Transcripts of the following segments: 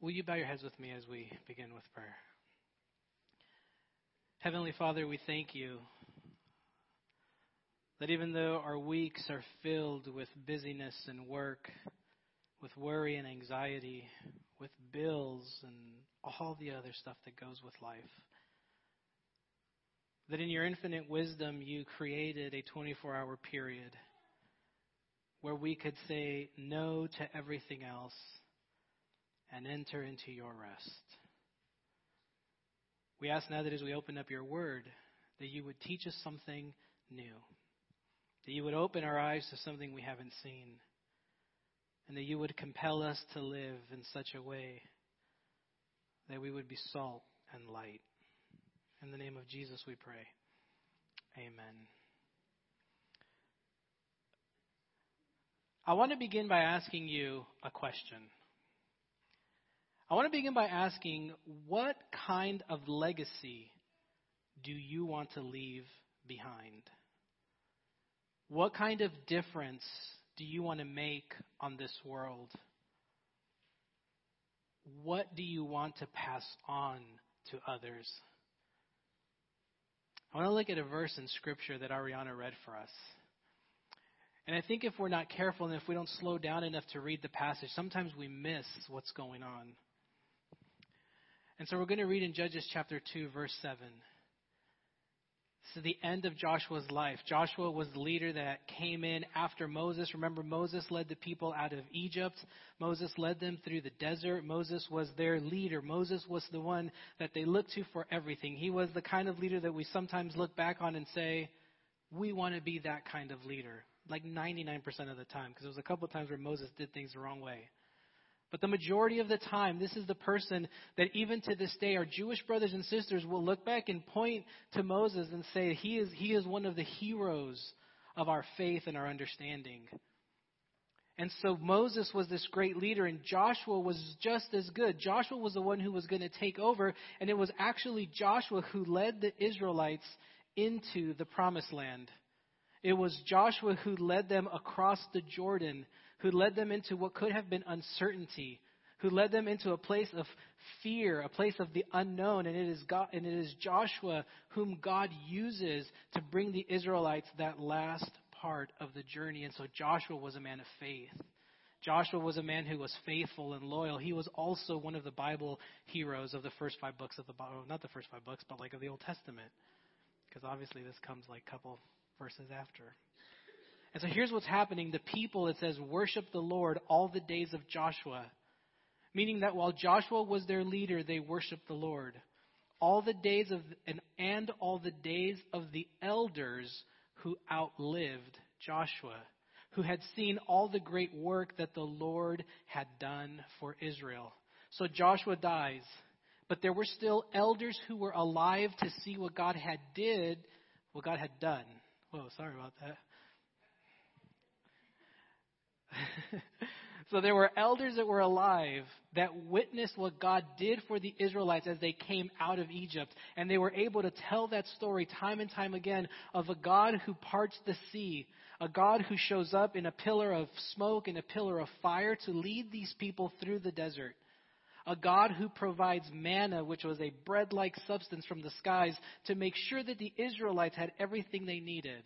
Will you bow your heads with me as we begin with prayer? Heavenly Father, we thank you that even though our weeks are filled with busyness and work, with worry and anxiety, with bills and all the other stuff that goes with life, that in your infinite wisdom you created a 24 hour period where we could say no to everything else and enter into your rest. We ask now that as we open up your word, that you would teach us something new, that you would open our eyes to something we haven't seen, and that you would compel us to live in such a way that we would be salt and light. In the name of Jesus we pray. Amen. I want to begin by asking you a question. I want to begin by asking what kind of legacy do you want to leave behind? What kind of difference do you want to make on this world? What do you want to pass on to others? I want to look at a verse in Scripture that Ariana read for us. And I think if we're not careful and if we don't slow down enough to read the passage, sometimes we miss what's going on. And so we're going to read in Judges chapter 2, verse 7. This is the end of Joshua's life. Joshua was the leader that came in after Moses. Remember, Moses led the people out of Egypt. Moses led them through the desert. Moses was their leader. Moses was the one that they looked to for everything. He was the kind of leader that we sometimes look back on and say, we want to be that kind of leader. Like 99% of the time, because there was a couple times where Moses did things the wrong way. But the majority of the time, this is the person that even to this day, our Jewish brothers and sisters will look back and point to Moses and say, he is, he is one of the heroes of our faith and our understanding. And so Moses was this great leader, and Joshua was just as good. Joshua was the one who was going to take over, and it was actually Joshua who led the Israelites into the promised land. It was Joshua who led them across the Jordan who led them into what could have been uncertainty, who led them into a place of fear, a place of the unknown. And it is God, and it is Joshua whom God uses to bring the Israelites that last part of the journey. And so Joshua was a man of faith. Joshua was a man who was faithful and loyal. He was also one of the Bible heroes of the first five books of the Bible. Not the first five books, but like of the Old Testament. Because obviously this comes like a couple verses after. And so here's what's happening. The people, it says, worship the Lord all the days of Joshua. Meaning that while Joshua was their leader, they worshiped the Lord. All the days of, and, and all the days of the elders who outlived Joshua, who had seen all the great work that the Lord had done for Israel. So Joshua dies, but there were still elders who were alive to see what God had did, what God had done. Whoa, sorry about that. so there were elders that were alive that witnessed what God did for the Israelites as they came out of Egypt. And they were able to tell that story time and time again of a God who parts the sea, a God who shows up in a pillar of smoke and a pillar of fire to lead these people through the desert. A God who provides manna, which was a bread like substance from the skies, to make sure that the Israelites had everything they needed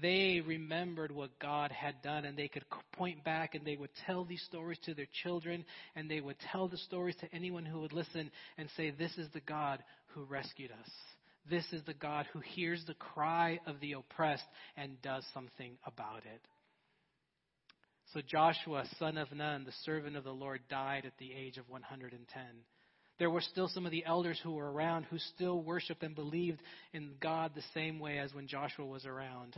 they remembered what God had done and they could point back and they would tell these stories to their children and they would tell the stories to anyone who would listen and say, This is the God who rescued us. This is the God who hears the cry of the oppressed and does something about it. So Joshua, son of Nun, the servant of the Lord, died at the age of 110. There were still some of the elders who were around who still worshiped and believed in God the same way as when Joshua was around.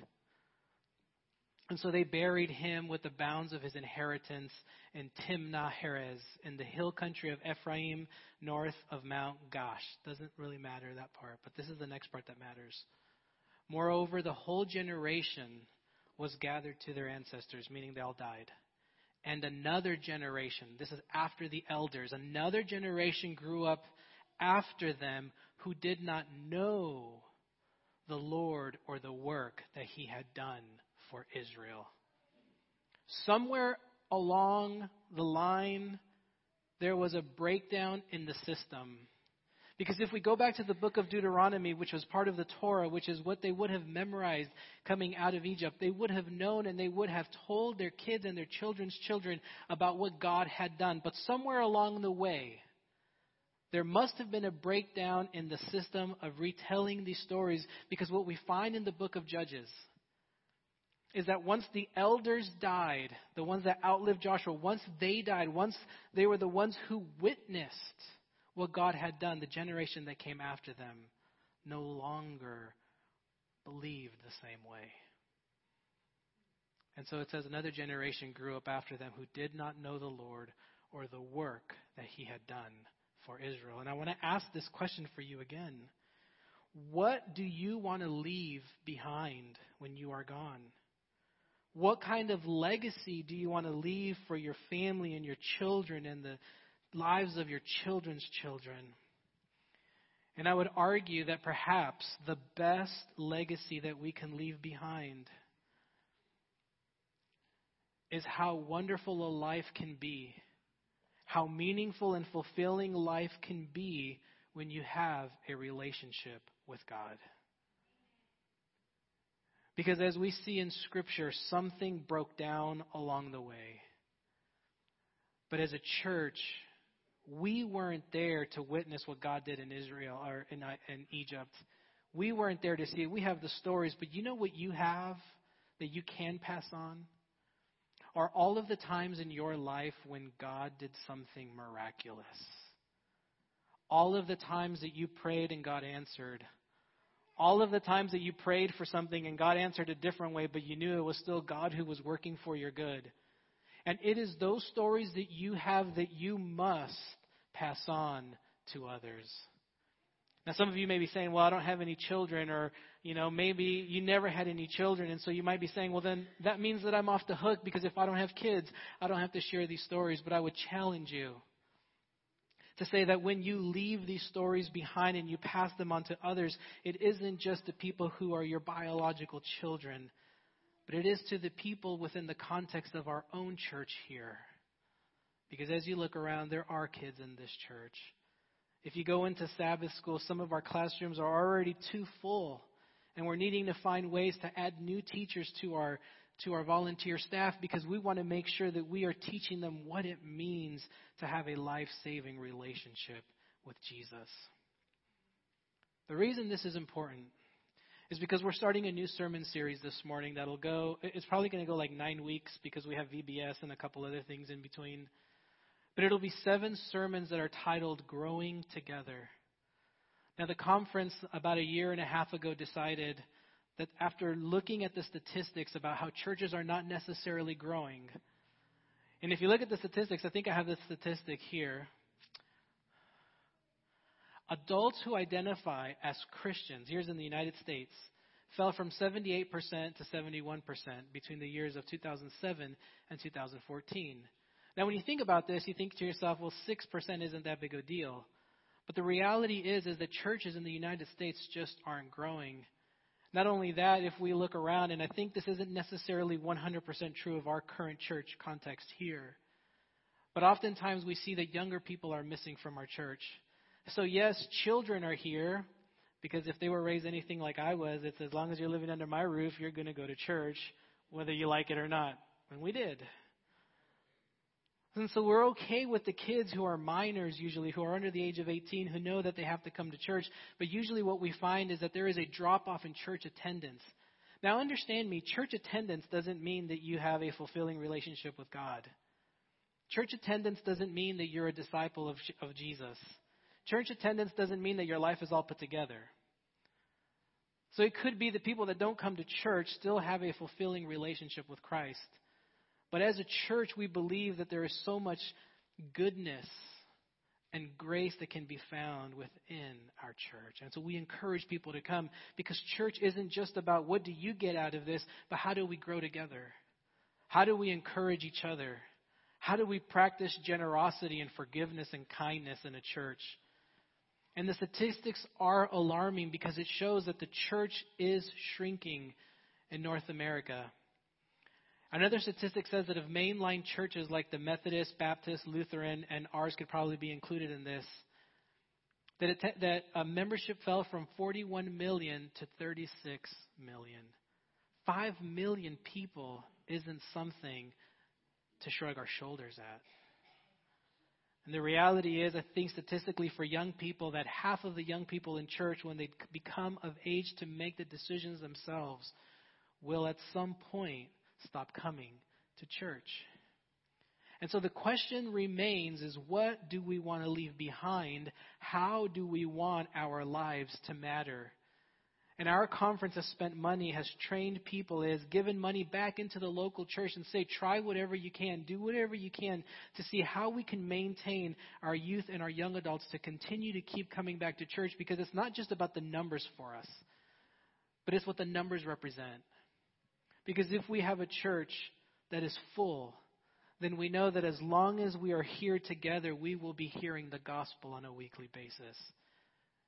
And so they buried him with the bounds of his inheritance in Timnah Heres, in the hill country of Ephraim, north of Mount Gaash. Doesn't really matter that part, but this is the next part that matters. Moreover, the whole generation was gathered to their ancestors, meaning they all died. And another generation, this is after the elders, another generation grew up after them who did not know the Lord or the work that he had done for Israel. Somewhere along the line, there was a breakdown in the system. Because if we go back to the book of Deuteronomy, which was part of the Torah, which is what they would have memorized coming out of Egypt, they would have known and they would have told their kids and their children's children about what God had done. But somewhere along the way, there must have been a breakdown in the system of retelling these stories because what we find in the book of Judges is that once the elders died, the ones that outlived Joshua, once they died, once they were the ones who witnessed what God had done, the generation that came after them no longer believed the same way. And so it says another generation grew up after them who did not know the Lord or the work that he had done for Israel. And I want to ask this question for you again. What do you want to leave behind when you are gone? What kind of legacy do you want to leave for your family and your children and the lives of your children's children? And I would argue that perhaps the best legacy that we can leave behind is how wonderful a life can be how meaningful and fulfilling life can be when you have a relationship with God. Because as we see in Scripture, something broke down along the way. But as a church, we weren't there to witness what God did in Israel or in, uh, in Egypt. We weren't there to see it. We have the stories, but you know what you have that you can pass on? are all of the times in your life when God did something miraculous. All of the times that you prayed and God answered. All of the times that you prayed for something and God answered a different way, but you knew it was still God who was working for your good. And it is those stories that you have that you must pass on to others. Now, some of you may be saying, well, I don't have any children, or, you know, maybe you never had any children, and so you might be saying, well, then that means that I'm off the hook because if I don't have kids, I don't have to share these stories. But I would challenge you to say that when you leave these stories behind and you pass them on to others, it isn't just the people who are your biological children, but it is to the people within the context of our own church here. Because as you look around, there are kids in this church. If you go into Sabbath school, some of our classrooms are already too full, and we're needing to find ways to add new teachers to our to our volunteer staff because we want to make sure that we are teaching them what it means to have a life-saving relationship with Jesus. The reason this is important is because we're starting a new sermon series this morning that'll go it's probably going to go like 9 weeks because we have VBS and a couple other things in between. But it'll be seven sermons that are titled Growing Together. Now, the conference about a year and a half ago decided that after looking at the statistics about how churches are not necessarily growing, and if you look at the statistics, I think I have the statistic here. Adults who identify as Christians, here's in the United States, fell from 78% to 71% between the years of 2007 and 2014. Now, when you think about this, you think to yourself, well, 6% isn't that big a deal. But the reality is, is that churches in the United States just aren't growing. Not only that, if we look around, and I think this isn't necessarily 100% true of our current church context here, but oftentimes we see that younger people are missing from our church. So, yes, children are here because if they were raised anything like I was, it's as long as you're living under my roof, you're going to go to church, whether you like it or not. And we did. And so we're okay with the kids who are minors, usually, who are under the age of 18, who know that they have to come to church. But usually what we find is that there is a drop off in church attendance. Now, understand me, church attendance doesn't mean that you have a fulfilling relationship with God. Church attendance doesn't mean that you're a disciple of, of Jesus. Church attendance doesn't mean that your life is all put together. So it could be that people that don't come to church still have a fulfilling relationship with Christ. But as a church, we believe that there is so much goodness and grace that can be found within our church. And so we encourage people to come because church isn't just about what do you get out of this, but how do we grow together? How do we encourage each other? How do we practice generosity and forgiveness and kindness in a church? And the statistics are alarming because it shows that the church is shrinking in North America. Another statistic says that of mainline churches like the Methodist, Baptist, Lutheran, and ours could probably be included in this, that, it, that a membership fell from 41 million to 36 million. Five million people isn't something to shrug our shoulders at. And the reality is, I think statistically for young people, that half of the young people in church, when they become of age to make the decisions themselves, will at some point stop coming to church. And so the question remains is what do we want to leave behind? How do we want our lives to matter? And our conference has spent money, has trained people, has given money back into the local church and say, try whatever you can, do whatever you can to see how we can maintain our youth and our young adults to continue to keep coming back to church because it's not just about the numbers for us, but it's what the numbers represent. Because if we have a church that is full, then we know that as long as we are here together, we will be hearing the gospel on a weekly basis.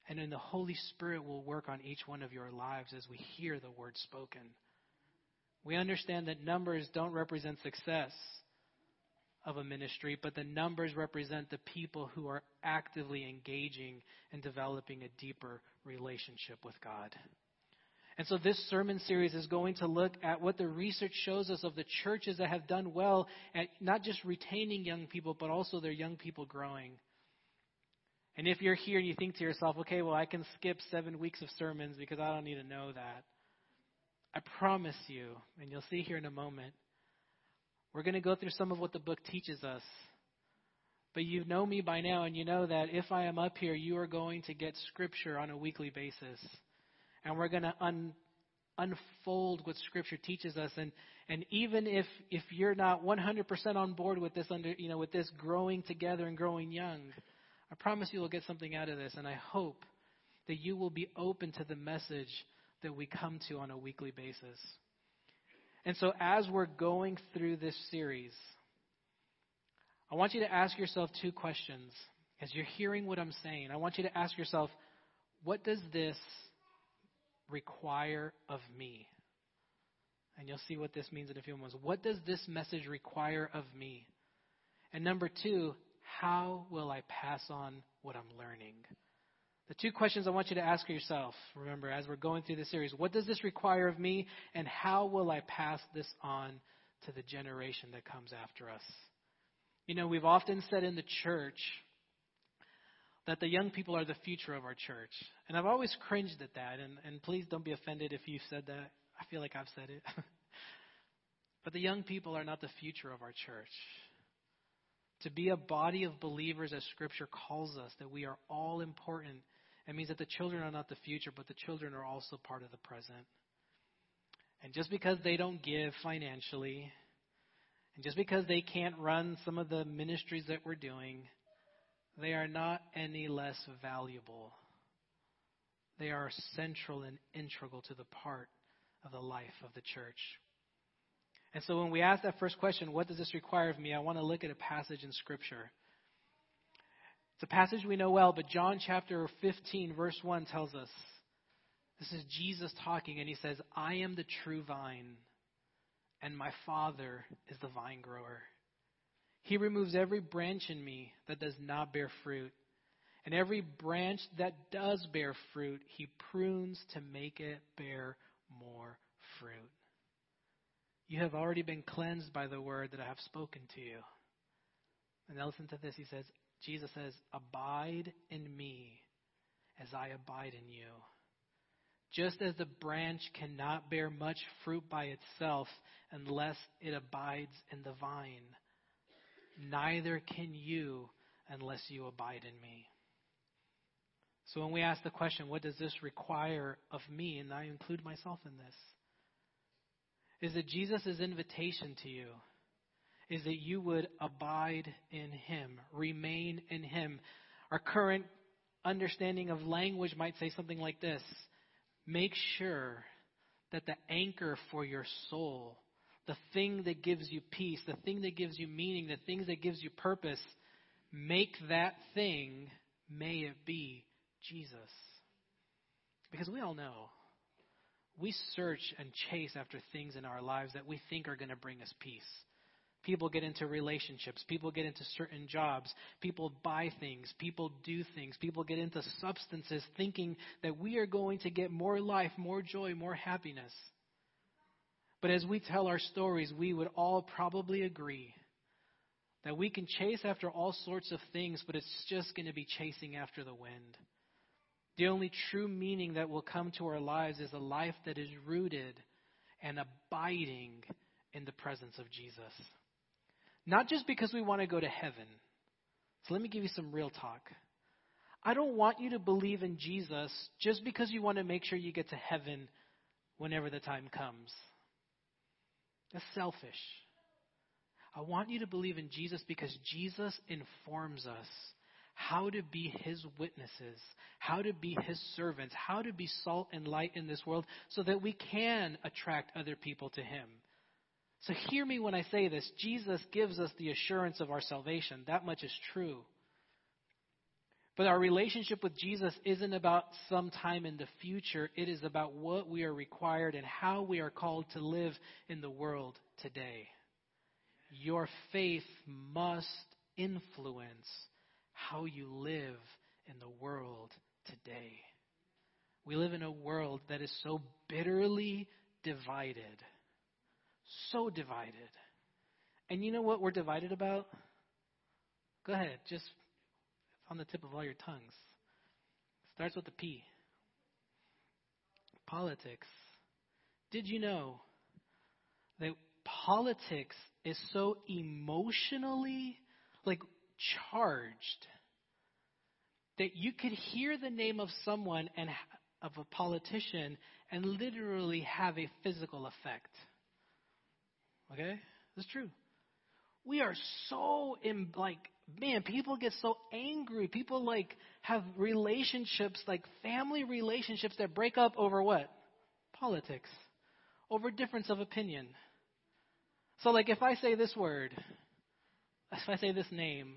And then the Holy Spirit will work on each one of your lives as we hear the word spoken. We understand that numbers don't represent success of a ministry, but the numbers represent the people who are actively engaging and developing a deeper relationship with God. And so this sermon series is going to look at what the research shows us of the churches that have done well at not just retaining young people, but also their young people growing. And if you're here and you think to yourself, okay, well, I can skip seven weeks of sermons because I don't need to know that, I promise you, and you'll see here in a moment, we're going to go through some of what the book teaches us. But you know me by now, and you know that if I am up here, you are going to get scripture on a weekly basis and we're going to un, unfold what Scripture teaches us. And and even if if you're not 100% on board with this under you know with this growing together and growing young, I promise you will get something out of this. And I hope that you will be open to the message that we come to on a weekly basis. And so as we're going through this series, I want you to ask yourself two questions. As you're hearing what I'm saying, I want you to ask yourself, what does this require of me? And you'll see what this means in a few moments. What does this message require of me? And number two, how will I pass on what I'm learning? The two questions I want you to ask yourself, remember, as we're going through this series what does this require of me, and how will I pass this on to the generation that comes after us? You know, we've often said in the church, that the young people are the future of our church. And I've always cringed at that, and, and please don't be offended if you've said that. I feel like I've said it. but the young people are not the future of our church. To be a body of believers, as Scripture calls us, that we are all important, it means that the children are not the future, but the children are also part of the present. And just because they don't give financially, and just because they can't run some of the ministries that we're doing, they are not any less valuable. They are central and integral to the part of the life of the church. And so when we ask that first question, what does this require of me? I want to look at a passage in Scripture. It's a passage we know well, but John chapter 15, verse 1 tells us this is Jesus talking, and he says, I am the true vine, and my Father is the vine grower. He removes every branch in me that does not bear fruit. And every branch that does bear fruit, he prunes to make it bear more fruit. You have already been cleansed by the word that I have spoken to you. And now listen to this. He says, Jesus says, Abide in me as I abide in you. Just as the branch cannot bear much fruit by itself unless it abides in the vine neither can you unless you abide in me. So when we ask the question, what does this require of me? And I include myself in this. Is that Jesus' invitation to you is that you would abide in him, remain in him. Our current understanding of language might say something like this Make sure that the anchor for your soul the thing that gives you peace, the thing that gives you meaning, the things that gives you purpose, make that thing, may it be Jesus. Because we all know, we search and chase after things in our lives that we think are going to bring us peace. People get into relationships. People get into certain jobs. People buy things. People do things. People get into substances thinking that we are going to get more life, more joy, more happiness. But as we tell our stories, we would all probably agree that we can chase after all sorts of things, but it's just going to be chasing after the wind. The only true meaning that will come to our lives is a life that is rooted and abiding in the presence of Jesus. Not just because we want to go to heaven. So let me give you some real talk. I don't want you to believe in Jesus just because you want to make sure you get to heaven whenever the time comes. That's selfish. I want you to believe in Jesus because Jesus informs us how to be his witnesses, how to be his servants, how to be salt and light in this world so that we can attract other people to him. So hear me when I say this. Jesus gives us the assurance of our salvation. That much is true. But our relationship with Jesus isn't about some time in the future. It is about what we are required and how we are called to live in the world today. Your faith must influence how you live in the world today. We live in a world that is so bitterly divided. So divided. And you know what we're divided about? Go ahead, just on the tip of all your tongues. Starts with the P. Politics. Did you know that politics is so emotionally like charged that you could hear the name of someone and of a politician and literally have a physical effect. Okay? That's true. We are so in like man, people get so angry. People like have relationships, like family relationships that break up over what? Politics. Over difference of opinion. So, like, if I say this word, if I say this name,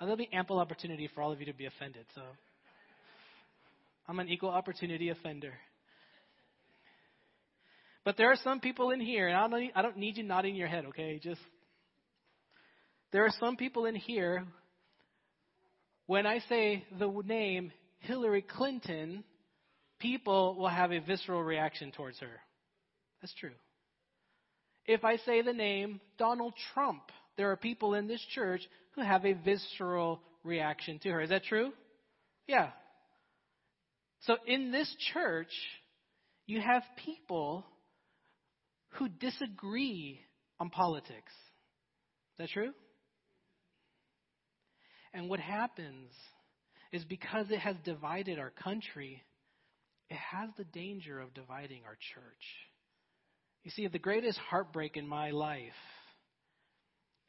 uh, there'll be ample opportunity for all of you to be offended. So, I'm an equal opportunity offender. But there are some people in here, and I don't, need, I don't need you nodding your head, okay? Just there are some people in here. When I say the name Hillary Clinton, people will have a visceral reaction towards her. That's true. If I say the name Donald Trump, there are people in this church who have a visceral reaction to her. Is that true? Yeah. So in this church, you have people who disagree on politics. Is that true? And what happens is because it has divided our country, it has the danger of dividing our church. You see, the greatest heartbreak in my life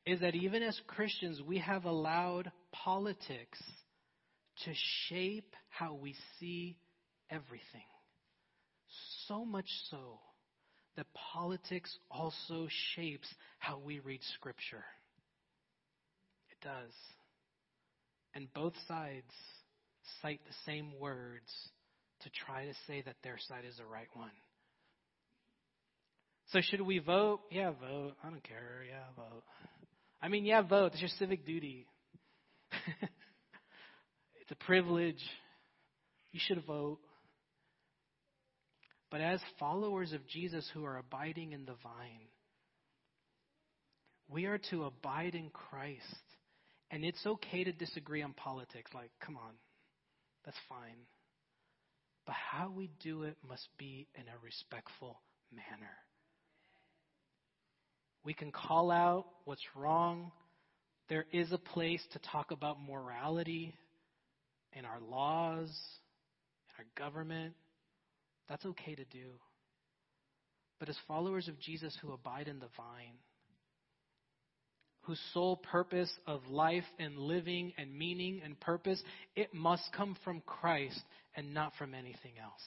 is that even as Christians, we have allowed politics to shape how we see everything. So much so that politics also shapes how we read Scripture. It does. And both sides cite the same words to try to say that their side is the right one. So should we vote? Yeah, vote. I don't care. Yeah, vote. I mean, yeah, vote. It's your civic duty. it's a privilege. You should vote. But as followers of Jesus who are abiding in the vine, we are to abide in Christ. And it's okay to disagree on politics. Like, come on, that's fine. But how we do it must be in a respectful manner. We can call out what's wrong. There is a place to talk about morality in our laws, in our government. That's okay to do. But as followers of Jesus who abide in the vine, whose sole purpose of life and living and meaning and purpose, it must come from Christ and not from anything else.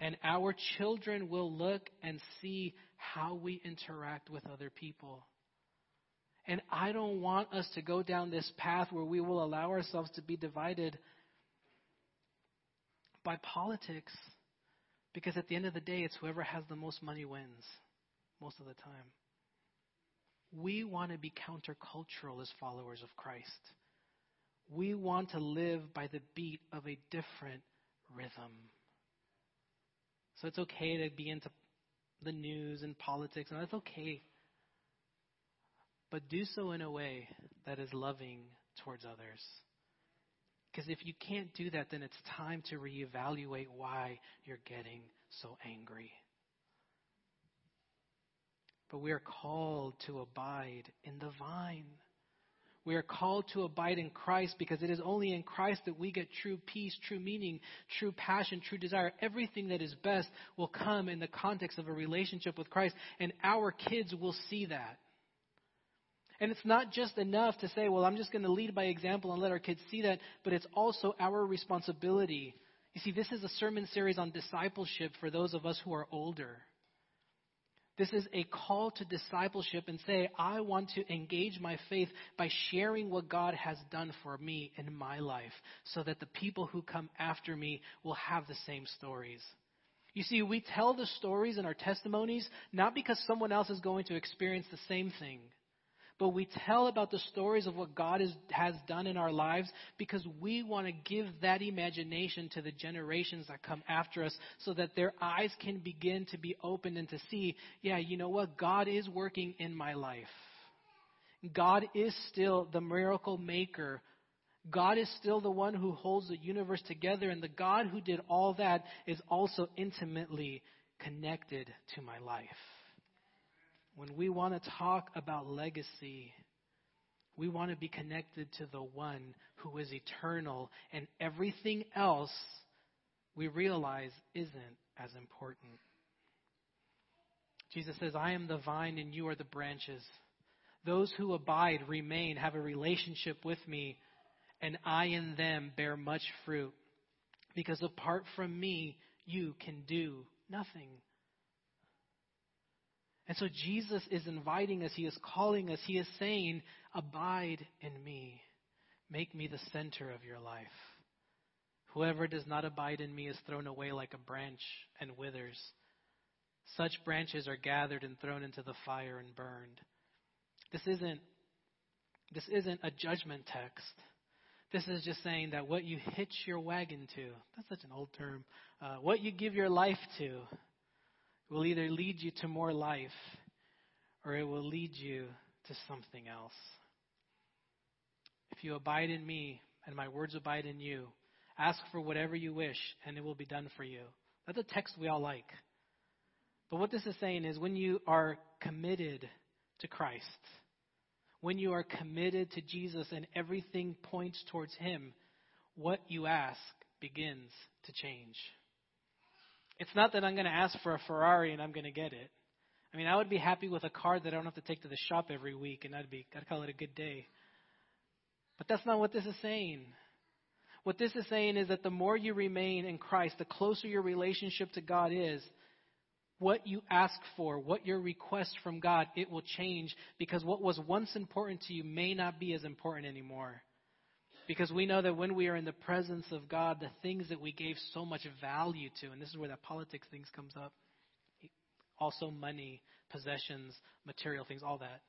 And our children will look and see how we interact with other people. And I don't want us to go down this path where we will allow ourselves to be divided by politics. Because at the end of the day, it's whoever has the most money wins most of the time. We want to be countercultural as followers of Christ. We want to live by the beat of a different rhythm. So it's okay to be into the news and politics, and that's okay. But do so in a way that is loving towards others. Because if you can't do that, then it's time to reevaluate why you're getting so angry. But we are called to abide in the vine. We are called to abide in Christ because it is only in Christ that we get true peace, true meaning, true passion, true desire. Everything that is best will come in the context of a relationship with Christ, and our kids will see that. And it's not just enough to say, well, I'm just going to lead by example and let our kids see that, but it's also our responsibility. You see, this is a sermon series on discipleship for those of us who are older. This is a call to discipleship and say, I want to engage my faith by sharing what God has done for me in my life so that the people who come after me will have the same stories. You see, we tell the stories and our testimonies not because someone else is going to experience the same thing, but we tell about the stories of what God is, has done in our lives because we want to give that imagination to the generations that come after us so that their eyes can begin to be opened and to see, yeah, you know what? God is working in my life. God is still the miracle maker. God is still the one who holds the universe together, and the God who did all that is also intimately connected to my life when we want to talk about legacy, we want to be connected to the one who is eternal, and everything else we realize isn't as important. Jesus says, I am the vine and you are the branches. Those who abide, remain, have a relationship with me, and I in them bear much fruit. Because apart from me, you can do nothing. And so Jesus is inviting us, He is calling us, He is saying, Abide in me. Make me the center of your life. Whoever does not abide in me is thrown away like a branch and withers. Such branches are gathered and thrown into the fire and burned. This isn't, this isn't a judgment text. This is just saying that what you hitch your wagon to, that's such an old term, uh, what you give your life to, will either lead you to more life or it will lead you to something else. If you abide in me and my words abide in you, ask for whatever you wish and it will be done for you. That's a text we all like. But what this is saying is when you are committed to Christ, when you are committed to Jesus and everything points towards Him, what you ask begins to change. It's not that I'm going to ask for a Ferrari and I'm going to get it. I mean, I would be happy with a car that I don't have to take to the shop every week, and I'd be, I'd call it a good day. But that's not what this is saying. What this is saying is that the more you remain in Christ, the closer your relationship to God is, what you ask for, what your request from God, it will change because what was once important to you may not be as important anymore. Because we know that when we are in the presence of God, the things that we gave so much value to, and this is where that politics things comes up, also money, possessions, material things, all that.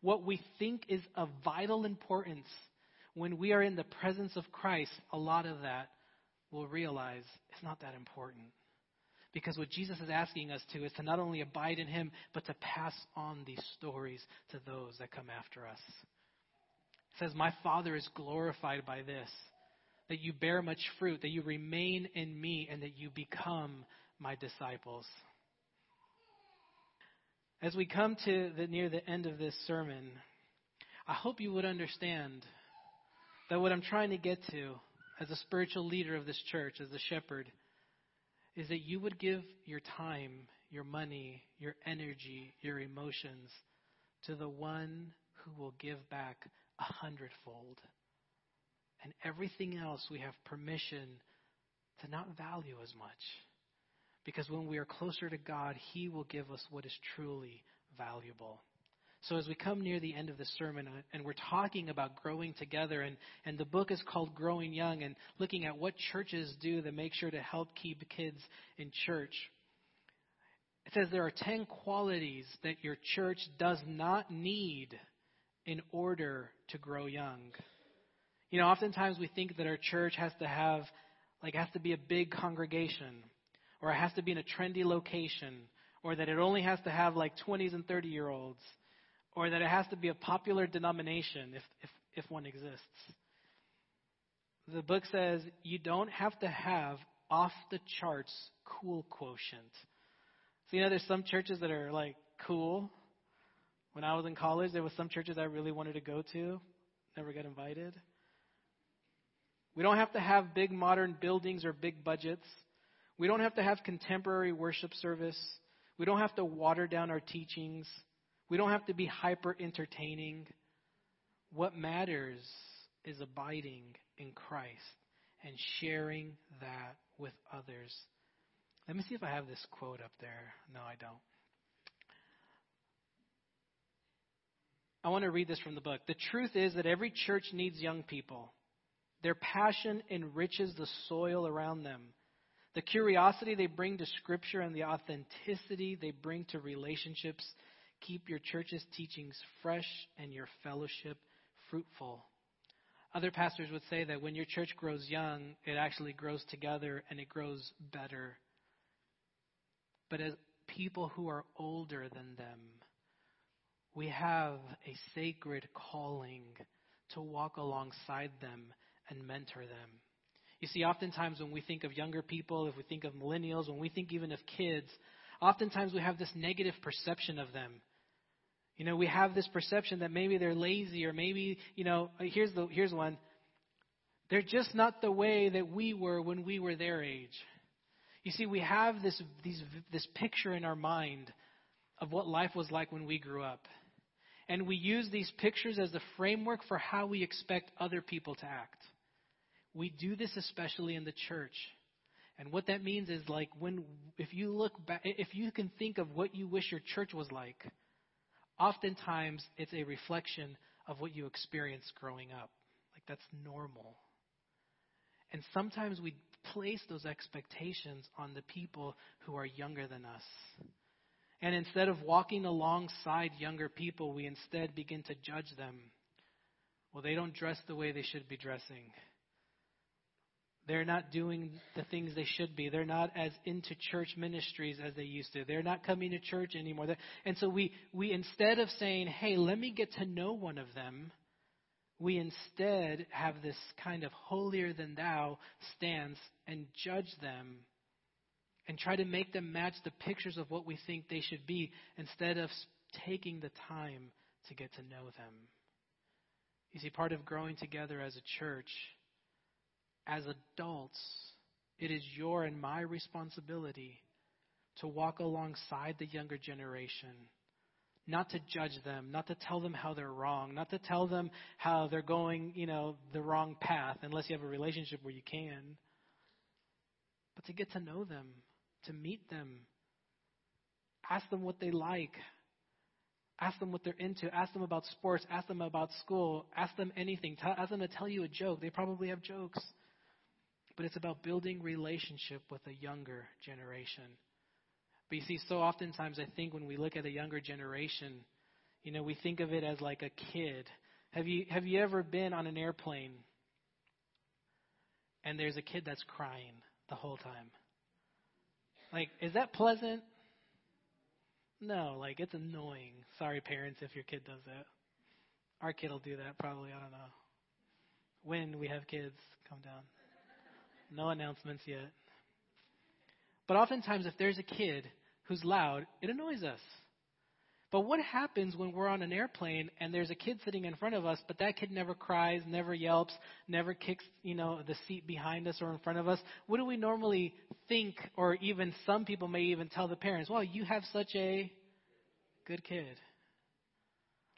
What we think is of vital importance when we are in the presence of Christ, a lot of that we'll realize it's not that important. Because what Jesus is asking us to is to not only abide in Him, but to pass on these stories to those that come after us says, My Father is glorified by this, that you bear much fruit, that you remain in me, and that you become my disciples. As we come to the, near the end of this sermon, I hope you would understand that what I'm trying to get to as a spiritual leader of this church, as a shepherd, is that you would give your time, your money, your energy, your emotions to the one who will give back a hundredfold. And everything else we have permission to not value as much. Because when we are closer to God, He will give us what is truly valuable. So, as we come near the end of the sermon uh, and we're talking about growing together, and, and the book is called Growing Young, and looking at what churches do to make sure to help keep kids in church, it says there are 10 qualities that your church does not need in order to grow young. You know, oftentimes we think that our church has to have, like, has to be a big congregation, or it has to be in a trendy location, or that it only has to have like 20s and 30 year olds or that it has to be a popular denomination if, if, if one exists. The book says you don't have to have off the charts cool quotient. So, you know, there's some churches that are like cool. When I was in college, there was some churches I really wanted to go to, never got invited. We don't have to have big modern buildings or big budgets. We don't have to have contemporary worship service. We don't have to water down our teachings. We don't have to be hyper entertaining. What matters is abiding in Christ and sharing that with others. Let me see if I have this quote up there. No, I don't. I want to read this from the book. The truth is that every church needs young people. Their passion enriches the soil around them. The curiosity they bring to Scripture and the authenticity they bring to relationships keep your church's teachings fresh and your fellowship fruitful. Other pastors would say that when your church grows young, it actually grows together and it grows better. But as people who are older than them, we have a sacred calling to walk alongside them and mentor them. You see, oftentimes when we think of younger people, if we think of millennials, when we think even of kids, oftentimes we have this negative perception of them. You know, we have this perception that maybe they're lazy or maybe, you know, here's the here's one. They're just not the way that we were when we were their age. You see, we have this these this picture in our mind of what life was like when we grew up. And we use these pictures as the framework for how we expect other people to act. We do this especially in the church. And what that means is like when if you look back if you can think of what you wish your church was like, oftentimes it's a reflection of what you experienced growing up. Like that's normal. And sometimes we place those expectations on the people who are younger than us. And instead of walking alongside younger people, we instead begin to judge them. Well, they don't dress the way they should be dressing. They're not doing the things they should be. They're not as into church ministries as they used to. They're not coming to church anymore. And so we, we instead of saying, hey, let me get to know one of them, we instead have this kind of holier than thou stance and judge them and try to make them match the pictures of what we think they should be instead of taking the time to get to know them. You see, part of growing together as a church as adults, it is your and my responsibility to walk alongside the younger generation. Not to judge them, not to tell them how they're wrong, not to tell them how they're going, you know, the wrong path, unless you have a relationship where you can. But to get to know them, to meet them, ask them what they like, Ask them what they're into. Ask them about sports. Ask them about school. Ask them anything. ask them to tell you a joke. They probably have jokes but it's about building relationship with a younger generation. But you see, so oftentimes I think when we look at a younger generation, you know, we think of it as like a kid. Have you have you ever been on an airplane and there's a kid that's crying the whole time? Like, is that pleasant? No, like it's annoying. Sorry, parents, if your kid does that. Our kid will do that probably. I don't know. When we have kids, come down. No announcements yet. But oftentimes, if there's a kid who's loud, it annoys us. But what happens when we're on an airplane and there's a kid sitting in front of us, but that kid never cries, never yelps, never kicks, you know, the seat behind us or in front of us? What do we normally think, or even some people may even tell the parents, well, you have such a good kid.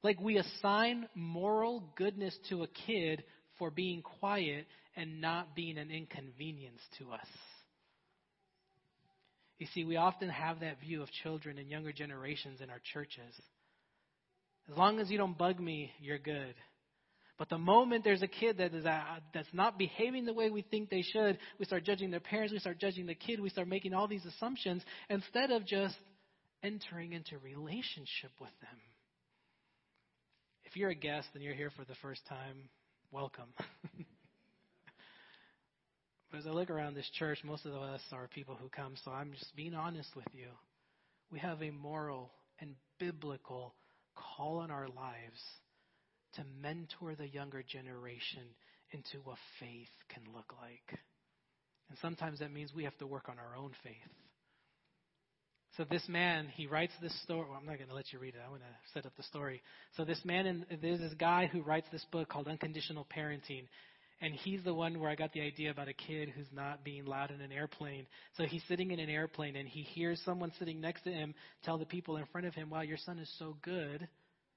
Like we assign moral goodness to a kid for being quiet and not being an inconvenience to us. You see, we often have that view of children and younger generations in our churches. As long as you don't bug me, you're good. But the moment there's a kid that is uh, that's not behaving the way we think they should, we start judging their parents, we start judging the kid, we start making all these assumptions instead of just entering into relationship with them. If you're a guest and you're here for the first time, welcome. but as I look around this church, most of us are people who come, so I'm just being honest with you. We have a moral and biblical call on our lives to mentor the younger generation into what faith can look like. And sometimes that means we have to work on our own faith. So this man, he writes this story. Well, I'm not going to let you read it. I'm going to set up the story. So this man, and there's this guy who writes this book called Unconditional Parenting, and he's the one where I got the idea about a kid who's not being loud in an airplane. So he's sitting in an airplane, and he hears someone sitting next to him tell the people in front of him, "Wow, your son is so good,"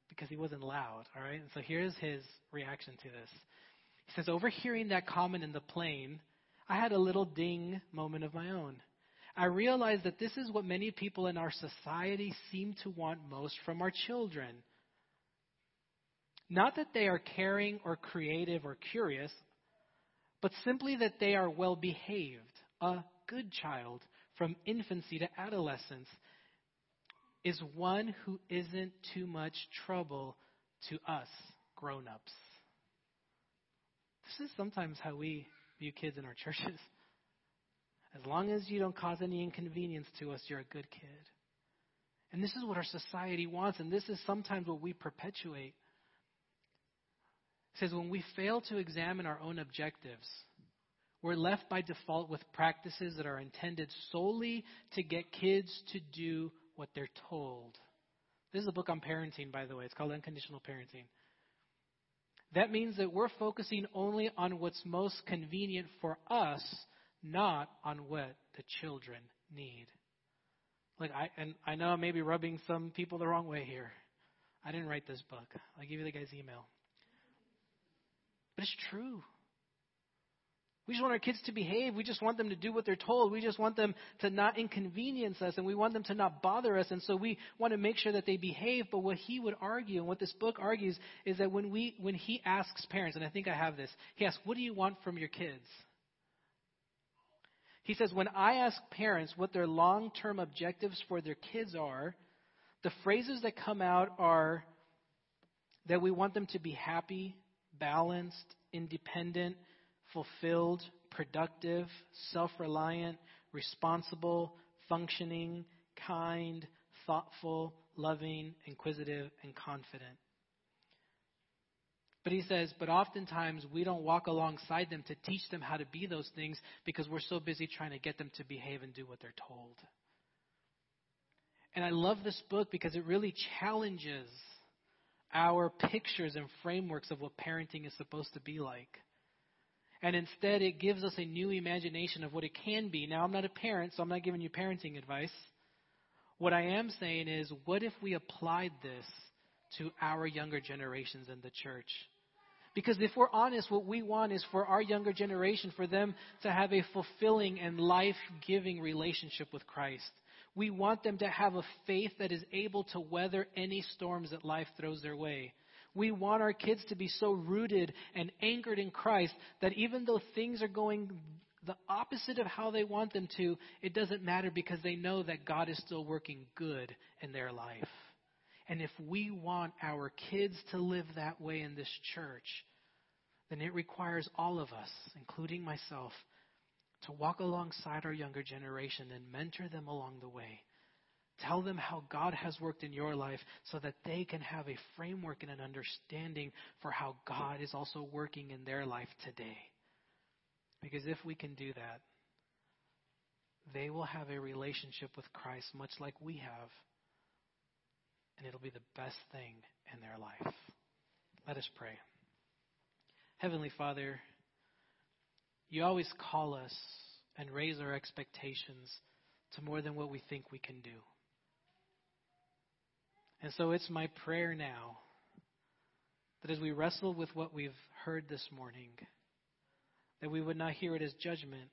because he wasn't loud. All right. And so here's his reaction to this. He says, "Overhearing that comment in the plane, I had a little ding moment of my own." I realized that this is what many people in our society seem to want most from our children. Not that they are caring or creative or curious, but simply that they are well behaved, a good child from infancy to adolescence is one who isn't too much trouble to us grown ups. This is sometimes how we view kids in our churches. As long as you don't cause any inconvenience to us, you're a good kid. And this is what our society wants, and this is sometimes what we perpetuate. Says when we fail to examine our own objectives, we're left by default with practices that are intended solely to get kids to do what they're told. This is a book on parenting, by the way. It's called Unconditional Parenting. That means that we're focusing only on what's most convenient for us not on what the children need. Like I and I know I may be rubbing some people the wrong way here. I didn't write this book. I'll give you the guy's email. But it's true. We just want our kids to behave. We just want them to do what they're told. We just want them to not inconvenience us and we want them to not bother us. And so we want to make sure that they behave. But what he would argue and what this book argues is that when we when he asks parents, and I think I have this, he asks, What do you want from your kids? He says, when I ask parents what their long term objectives for their kids are, the phrases that come out are that we want them to be happy, balanced, independent, fulfilled, productive, self reliant, responsible, functioning, kind, thoughtful, loving, inquisitive, and confident. But he says, but oftentimes we don't walk alongside them to teach them how to be those things because we're so busy trying to get them to behave and do what they're told. And I love this book because it really challenges our pictures and frameworks of what parenting is supposed to be like. And instead, it gives us a new imagination of what it can be. Now, I'm not a parent, so I'm not giving you parenting advice. What I am saying is, what if we applied this to our younger generations in the church? Because if we're honest, what we want is for our younger generation, for them to have a fulfilling and life giving relationship with Christ. We want them to have a faith that is able to weather any storms that life throws their way. We want our kids to be so rooted and anchored in Christ that even though things are going the opposite of how they want them to, it doesn't matter because they know that God is still working good in their life. And if we want our kids to live that way in this church, then it requires all of us, including myself, to walk alongside our younger generation and mentor them along the way. Tell them how God has worked in your life so that they can have a framework and an understanding for how God is also working in their life today. Because if we can do that, they will have a relationship with Christ much like we have and it'll be the best thing in their life. Let us pray. Heavenly Father, you always call us and raise our expectations to more than what we think we can do. And so it's my prayer now that as we wrestle with what we've heard this morning, that we would not hear it as judgment,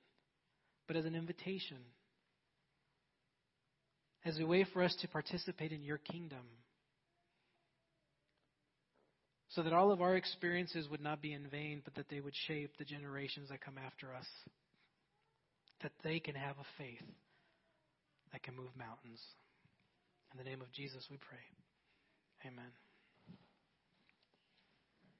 but as an invitation as a way for us to participate in your kingdom. So that all of our experiences would not be in vain, but that they would shape the generations that come after us, that they can have a faith that can move mountains. In the name of Jesus, we pray. Amen.